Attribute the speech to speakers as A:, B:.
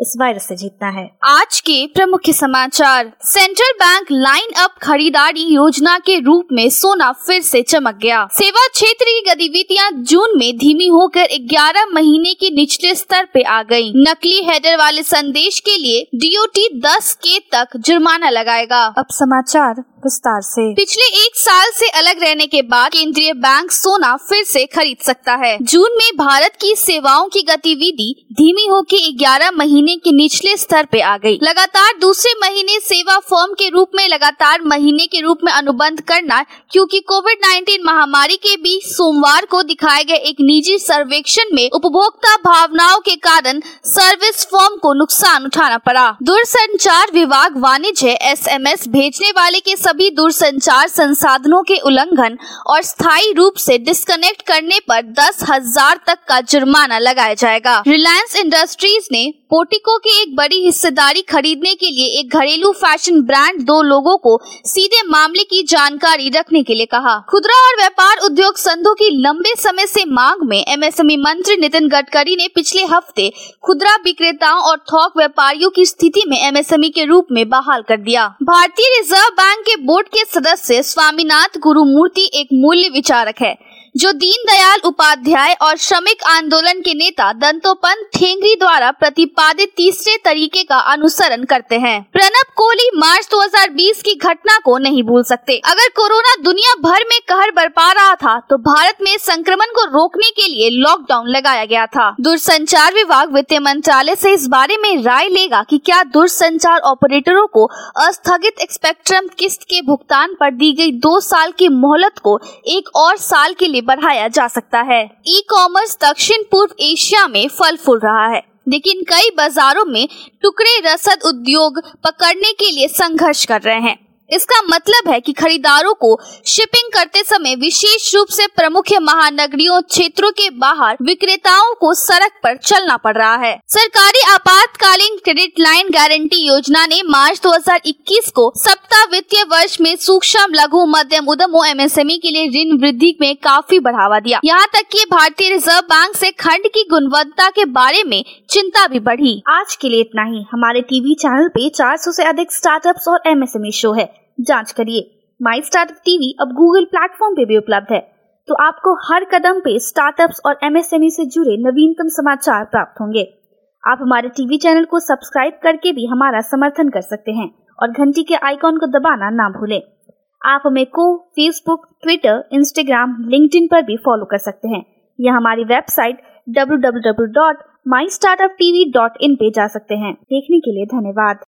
A: इस वायरस से जीतना है। आज के प्रमुख समाचार। सेंट्रल बैंक लाइन अप खरीदारी योजना के रूप में सोना फिर से चमक गया। सेवा क्षेत्र की गतिविधियाँ जून में धीमी होकर 11 महीने के निचले स्तर पे आ गई नकली हेडर वाले संदेश के लिए डीओटी 10 के तक जुर्माना लगाएगा। अब समाचार। विस्तार से। पिछले एक साल से अलग रहने के बाद केंद्रीय बैंक सोना फिर से खरीद सकता है। जून में भारत की सेवाओं की गतिविधि धीमी होकर 11 महीने के निचले स्तर पे आ गई। लगातार दूसरे महीने सेवा फॉर्म के रूप में, लगातार महीने के रूप में अनुबंध करना, क्योंकि कोविड 19 महामारी के बीच सोमवार को दिखाए गए एक निजी सर्वेक्षण में उपभोक्ता भावनाओं के कारण सर्विस फॉर्म को नुकसान उठाना पड़ा। दूरसंचार विभाग वाणिज्य, एसएमएस भेजने वाले के सभी दूरसंचार संसाधनों के उल्लंघन और स्थायी रूप से डिस्कनेक्ट करने पर दस हज़ार तक का जुर्माना लगाया जाएगा। रिलायंस इंडस्ट्रीज़ ने पोटिको की एक बड़ी हिस्सेदारी खरीदने के लिए एक घरेलू फ़ैशन ब्रांड दो लोगों को सीधे मामले की जानकारी रखने के लिए कहा। खुदरा और व्यापार उद्योग संघों की लंबे समय से मांग में एमएसएमई मंत्री नितिन गडकरी ने पिछले हफ़्ते खुदरा विक्रेताओं और थोक व्यापारियों की स्थिति में एमएसएमई के रूप में बहाल कर दिया। भारतीय रिज़र्व बैंक के बोर्ड के सदस्य स्वामीनाथ गुरुमूर्ति एक मूल्य विचारक है। जो दीनदयाल उपाध्याय और श्रमिक आंदोलन के नेता दंतोपंत ठेंगरी द्वारा प्रतिपादित तीसरे तरीके का अनुसरण करते हैं। प्रणब कोहली मार्च 2020 की घटना को नहीं भूल सकते। अगर कोरोना दुनिया भर में कहर बरपा रहा था तो भारत में संक्रमण को रोकने के लिए लॉकडाउन लगाया गया था। दूरसंचार विभाग वित्त मंत्रालय से इस बारे में राय लेगा कि क्या दूरसंचार ऑपरेटरों को अस्थगित स्पेक्ट्रम किस्त के भुगतान पर दी गई दो साल की मोहलत को एक और साल के लिए बढ़ाया जा सकता है। ई कॉमर्स दक्षिण पूर्व एशिया में फल फूल रहा है, लेकिन कई बाजारों में टुकड़े रसद उद्योग पकड़ने के लिए संघर्ष कर रहे हैं। इसका मतलब है कि खरीदारों को शिपिंग करते समय विशेष रूप से प्रमुख महानगरियों क्षेत्रों के बाहर विक्रेताओं को सड़क पर चलना पड़ रहा है। सरकारी आपातकालीन क्रेडिट लाइन गारंटी योजना ने मार्च 2021 को सप्ताह वित्तीय वर्ष में सूक्ष्म, लघु, मध्यम, उद्यमों एमएसएमई के लिए ऋण वृद्धि में काफ़ी बढ़ावा दिया। यहाँ तक कि भारतीय रिज़र्व बैंक से खंड की गुणवत्ता के बारे में चिंता भी बढ़ी। आज के लिए इतना ही। हमारे टीवी चैनल पे 400 से अधिक स्टार्टअप्स और एमएसएमई शो है। जाँच करिए। माई स्टार्टअप टीवी अब गूगल प्लेटफॉर्म पे भी उपलब्ध है। तो आपको हर कदम पे स्टार्टअप्स और एमएसएमई से जुड़े नवीनतम समाचार प्राप्त होंगे। आप हमारे टीवी चैनल को सब्सक्राइब करके भी हमारा समर्थन कर सकते हैं और घंटी के आइकॉन को दबाना ना भूलें। आप हमें को फेसबुक ट्विटर इंस्टाग्राम लिंक्डइन पर भी फॉलो कर सकते हैं। या हमारी वेबसाइट www.mystartuptv.in पे जा सकते हैं। देखने के लिए धन्यवाद।